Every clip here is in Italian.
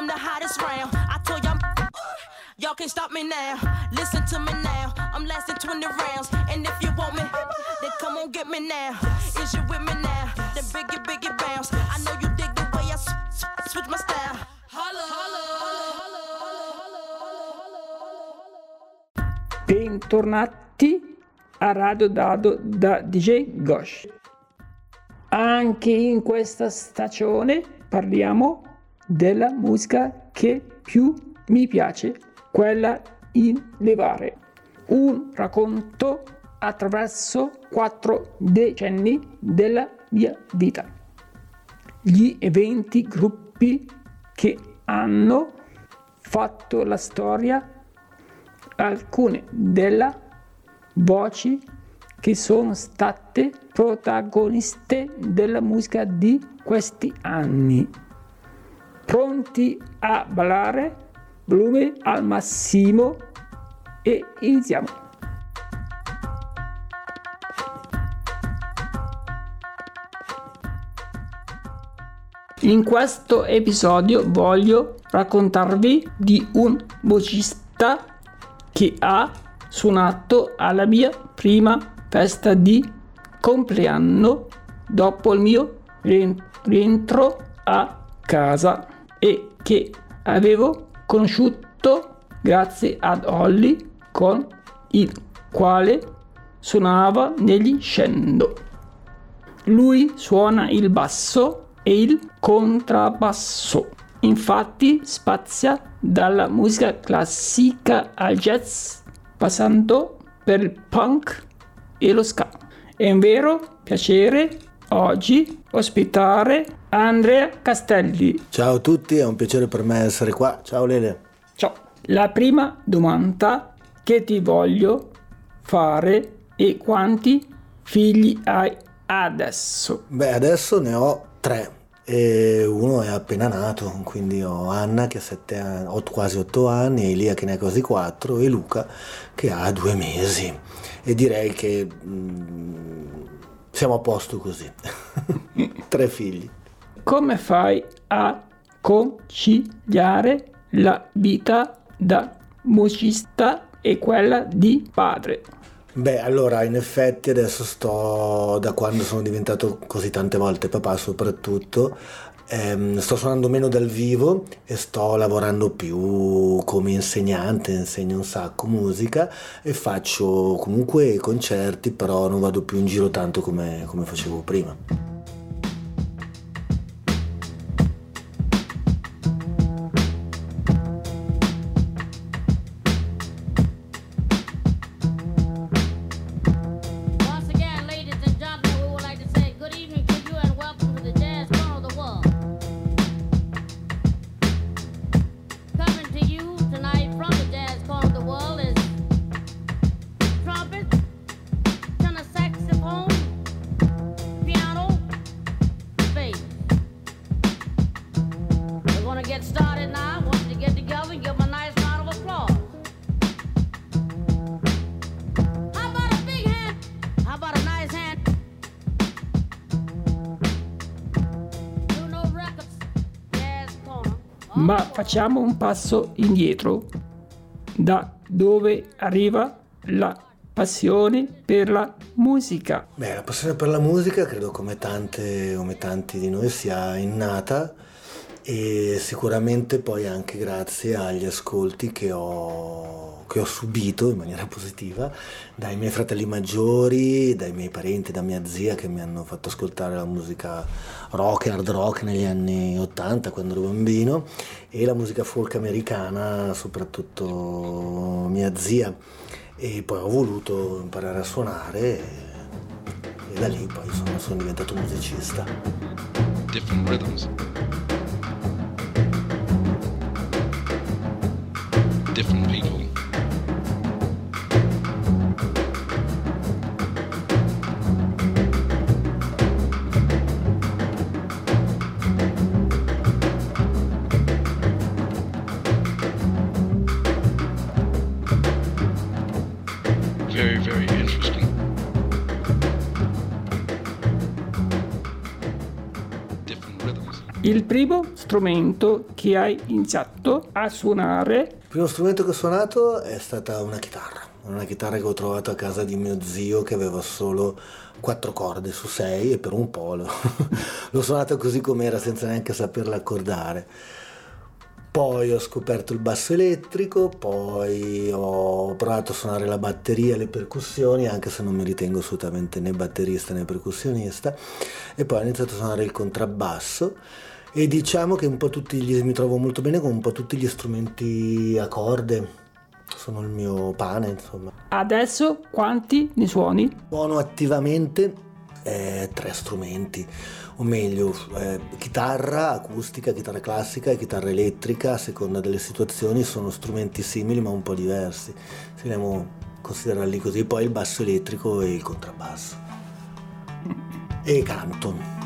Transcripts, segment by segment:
I'm the hottest round. I told y'all, y'all can't stop me now. Listen to me now. I'm lasting 20 rounds. And if you want me, then come on get me now. Is you with me now? Then biggie, biggie bounce. I know you dig the way I switch my style. Holla, holla, Bentornati a Radio Dado da DJ Gosh. Anche in questa stagione parliamo della musica che più mi piace, quella in levare. Un racconto attraverso quattro decenni della mia vita. Gli eventi, gruppi che hanno fatto la storia, alcune delle voci che sono state protagoniste della musica di questi anni. Pronti a ballare? Volume al massimo e iniziamo. In questo episodio voglio raccontarvi di un musicista che ha suonato alla mia prima festa di compleanno dopo il mio rientro a casa e che avevo conosciuto grazie ad Holly con il quale suonava negli scendo. Lui suona il basso e il contrabbasso. Infatti spazia dalla musica classica al jazz, passando per il punk e lo ska. È un vero piacere oggi ospitare Andrea Castelli. Ciao a tutti, è un piacere per me essere qua. Ciao Lele. Ciao. La prima domanda che ti voglio fare è quanti figli hai adesso? Beh, adesso ne ho tre e uno è appena nato, quindi ho Anna che ha, sette anni, ho quasi otto anni, Elia che ne ha quasi quattro e Luca che ha due mesi. E direi che mm, siamo a posto così. tre figli. Come fai a conciliare la vita da musicista e quella di padre? Beh, allora in effetti adesso sto, da quando sono diventato così tante volte papà soprattutto, ehm, sto suonando meno dal vivo e sto lavorando più come insegnante, insegno un sacco musica e faccio comunque concerti, però non vado più in giro tanto come, come facevo prima. Facciamo un passo indietro da dove arriva la passione per la musica. Beh, la passione per la musica credo come, tante, come tanti di noi sia innata e sicuramente poi anche grazie agli ascolti che ho, che ho, subito in maniera positiva dai miei fratelli maggiori, dai miei parenti, da mia zia che mi hanno fatto ascoltare la musica rock e hard rock negli anni 80 quando ero bambino e la musica folk americana, soprattutto mia zia e poi ho voluto imparare a suonare e, e da lì poi sono, sono diventato musicista. Different rhythms. Different people. Il primo strumento che hai iniziato a suonare? Il primo strumento che ho suonato è stata una chitarra, una chitarra che ho trovato a casa di mio zio che aveva solo quattro corde su sei e per un po' l'ho, l'ho suonata così com'era senza neanche saperla accordare. Poi ho scoperto il basso elettrico, poi ho provato a suonare la batteria e le percussioni, anche se non mi ritengo assolutamente né batterista né percussionista, e poi ho iniziato a suonare il contrabbasso e diciamo che un po' tutti gli, mi trovo molto bene con un po' tutti gli strumenti a corde, sono il mio pane, insomma. Adesso quanti ne suoni? Suono attivamente eh, tre strumenti o meglio, eh, chitarra acustica, chitarra classica e chitarra elettrica, a seconda delle situazioni, sono strumenti simili ma un po' diversi. Se vogliamo considerarli così, poi il basso elettrico e il contrabbasso. E canto.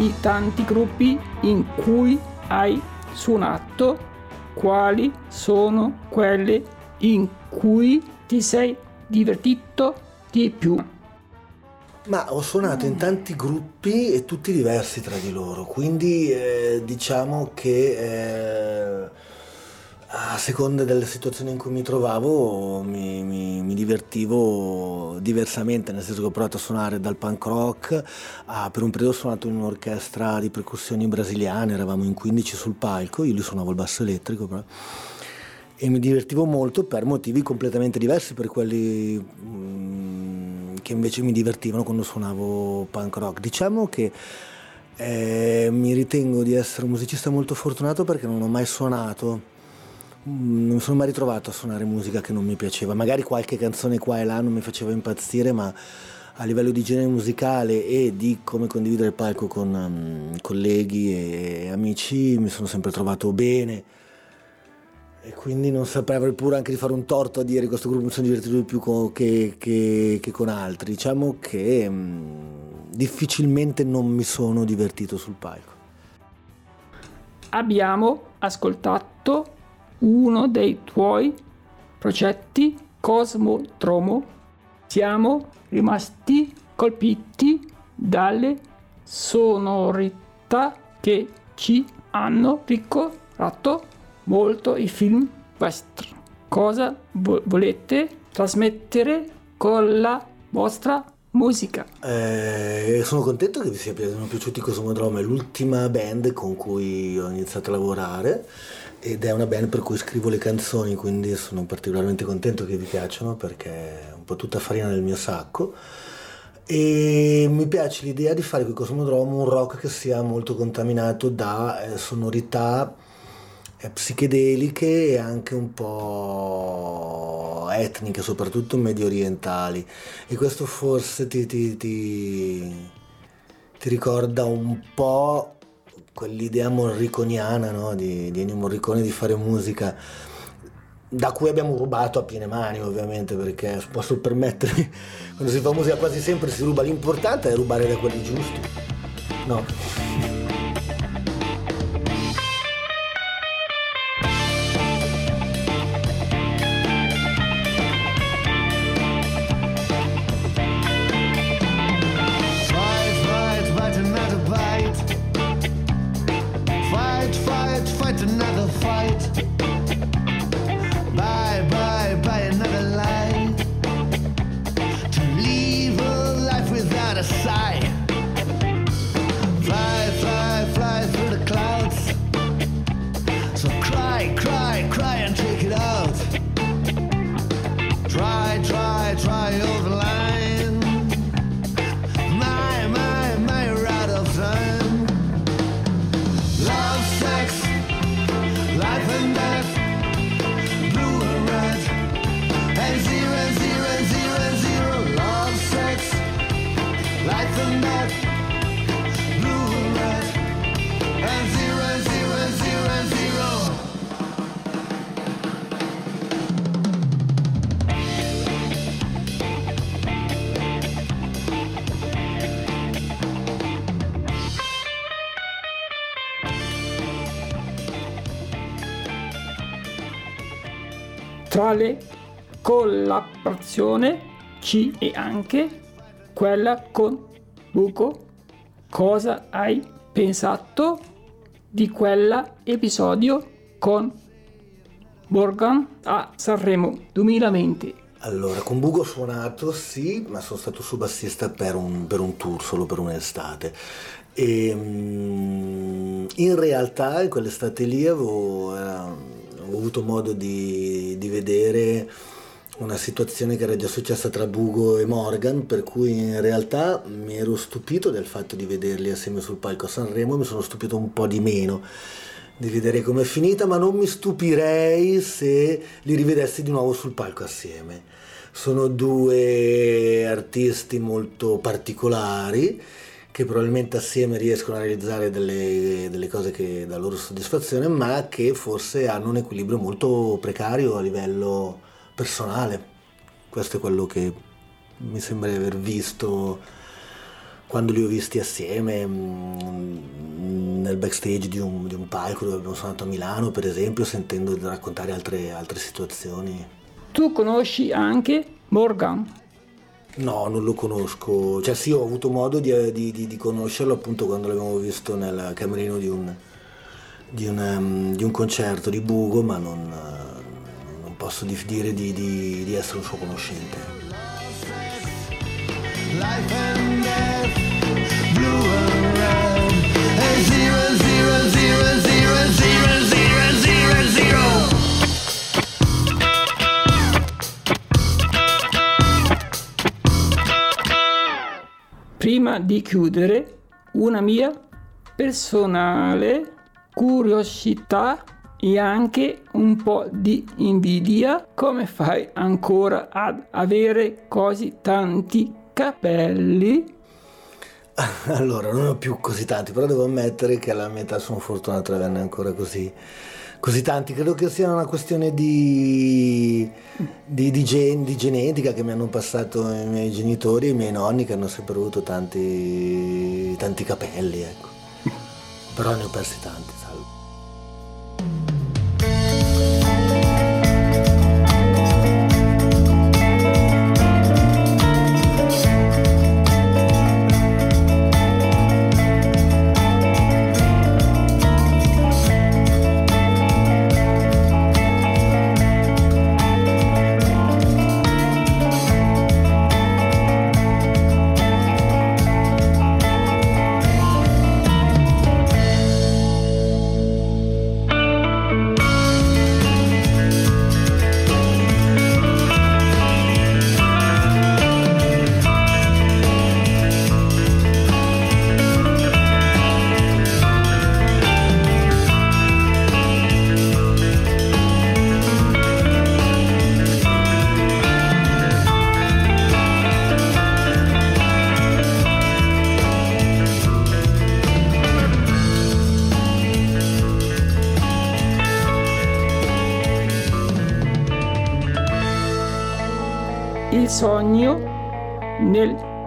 I tanti gruppi in cui hai suonato, quali sono quelli in cui ti sei divertito di più? Ma ho suonato in tanti gruppi e tutti diversi tra di loro, quindi eh, diciamo che eh, seconda delle situazioni in cui mi trovavo mi, mi, mi, divertivo diversamente, nel senso che ho provato a suonare dal punk rock, a, per un periodo ho suonato in un'orchestra di percussioni brasiliane, eravamo in 15 sul palco, io lì suonavo il basso elettrico però, e mi divertivo molto per motivi completamente diversi per quelli mh, mm, che invece mi divertivano quando suonavo punk rock. Diciamo che eh, mi ritengo di essere un musicista molto fortunato perché non ho mai suonato mi sono mai ritrovato a suonare musica che non mi piaceva, magari qualche canzone qua e là non mi faceva impazzire, ma a livello di genere musicale e di come condividere il palco con um, colleghi e amici mi sono sempre trovato bene. E quindi non saprei avrei pure anche di fare un torto a dire che questo gruppo mi sono divertito di più con, che, che, che, con altri. Diciamo che um, difficilmente non mi sono divertito sul palco. Abbiamo ascoltato uno dei tuoi progetti Cosmodromo, siamo rimasti colpiti dalle sonorità che ci hanno ricordato molto i film western. Cosa vo- volete trasmettere con la vostra musica? Eh, sono contento che vi siano piaciuti Cosmodromo, è l'ultima band con cui ho iniziato a lavorare ed è una band per cui scrivo le canzoni, quindi sono particolarmente contento che vi piacciono perché è un po' tutta farina nel mio sacco. E mi piace l'idea di fare qui Cosmodromo un rock che sia molto contaminato da eh, sonorità eh, psichedeliche e anche un po' etniche, soprattutto medio orientali. E questo forse ti, ti, ti, ti ricorda un po' quell'idea morriconiana no? di, di Ennio Morricone di fare musica da cui abbiamo rubato a piene mani ovviamente perché posso permettermi quando si fa musica quasi sempre si ruba l'importante è rubare da quelli giusti no cry and take it out. Tra le collaborazioni C e anche quella con Buco. Cosa hai pensato di quell'episodio con Morgan a Sanremo 2020? Allora, con Bugo ho suonato, sì, ma sono stato suo bassista per un, per un tour, solo per un'estate. E mm, in realtà in quell'estate lì avevo, eh, ho avuto modo di, di vedere una situazione che era già successa tra Bugo e Morgan, per cui in realtà mi ero stupito del fatto di vederli assieme sul palco a Sanremo, mi sono stupito un po' di meno di vedere com'è finita, ma non mi stupirei se li rivedessi di nuovo sul palco assieme. Sono due artisti molto particolari che probabilmente assieme riescono a realizzare delle, delle cose che dà loro soddisfazione, ma che forse hanno un equilibrio molto precario a livello personale. Questo è quello che mi sembra di aver visto quando li ho visti assieme mm, nel backstage di un, di un palco dove abbiamo suonato a Milano, per esempio, sentendo raccontare altre, altre situazioni. Tu conosci anche Morgan? No, non lo conosco. Cioè sì, ho avuto modo di, di, di, di conoscerlo appunto quando l'abbiamo visto nel camerino di un, un, di un concerto di Bugo, ma non, non posso dire di, essere un suo conoscente. Life and prima di chiudere una mia personale curiosità e anche un po' di invidia. Come fai ancora ad avere così tanti capelli? Allora, non ho più così tanti, però devo ammettere che alla metà sono fortunato ad averne ancora così così tanti. Credo che sia una questione di, di, di, gen, di, genetica che mi hanno passato i miei genitori e i miei nonni che hanno sempre avuto tanti, tanti capelli, ecco. Però ne ho persi tanti,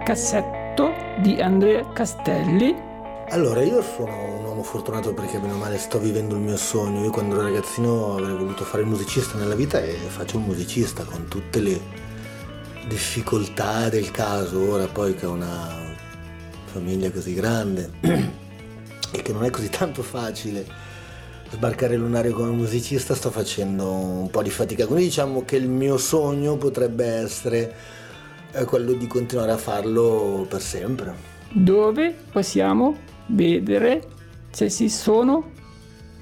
cassetto di Andrea Castelli. Allora, io sono un uomo fortunato perché bene o male sto vivendo il mio sogno. Io quando ero ragazzino avrei voluto fare il musicista nella vita e faccio un musicista con tutte le difficoltà del caso. Ora poi che ho una famiglia così grande e che non è così tanto facile sbarcare lunario come musicista sto facendo un po' di fatica, quindi diciamo che il mio sogno potrebbe essere eh, quello di continuare a farlo per sempre. Dove possiamo vedere se si sono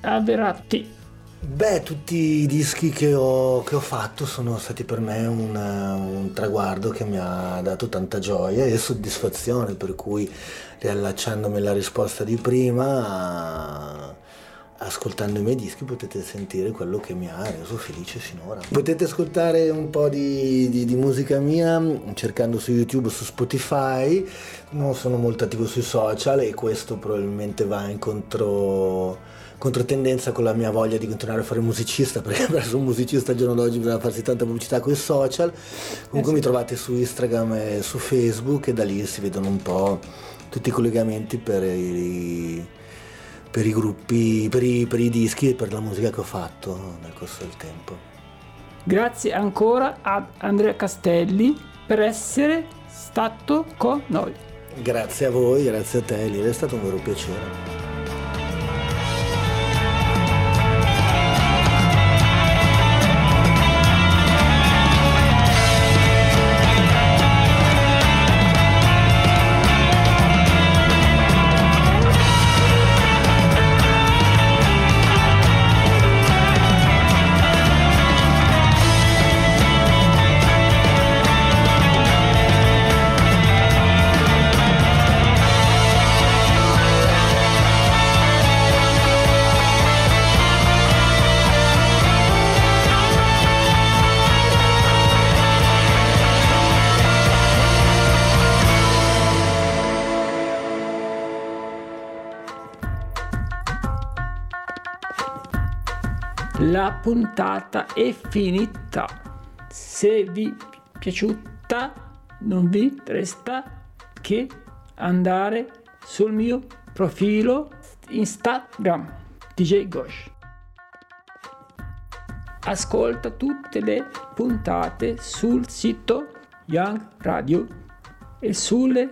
avverati? Beh, tutti i dischi che ho, che ho, fatto sono stati per me un, un, traguardo che mi ha dato tanta gioia e soddisfazione, per cui riallacciandomi alla risposta di prima ascoltando i miei dischi potete sentire quello che mi ha reso felice sinora. Potete ascoltare un po' di, di, di, musica mia cercando su YouTube, su Spotify, non sono molto attivo sui social e questo probabilmente va in contro controtendenza con la mia voglia di continuare a fare musicista perché per essere un musicista al giorno d'oggi bisogna farsi tanta pubblicità con i social. Comunque eh mi trovate su Instagram e su Facebook e da lì si vedono un po' tutti i collegamenti per i per i gruppi, per i, per i dischi e per la musica che ho fatto nel corso del tempo. Grazie ancora ad Andrea Castelli per essere stato con noi. Grazie a voi, grazie a te, Lili, è stato un vero piacere. La puntata è finita. Se vi è piaciuta non vi resta che andare sul mio profilo Instagram DJ Gosh. Ascolta tutte le puntate sul sito Young Radio e sulle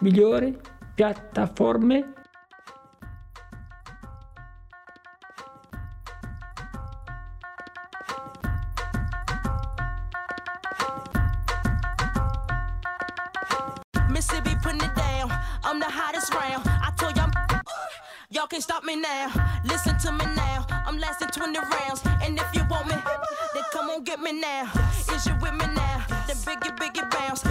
migliori piattaforme me now, listen to me now. I'm lasting 20 rounds, and if you want me, then come on get me now. Is you with me now? Then biggie, biggie bounce.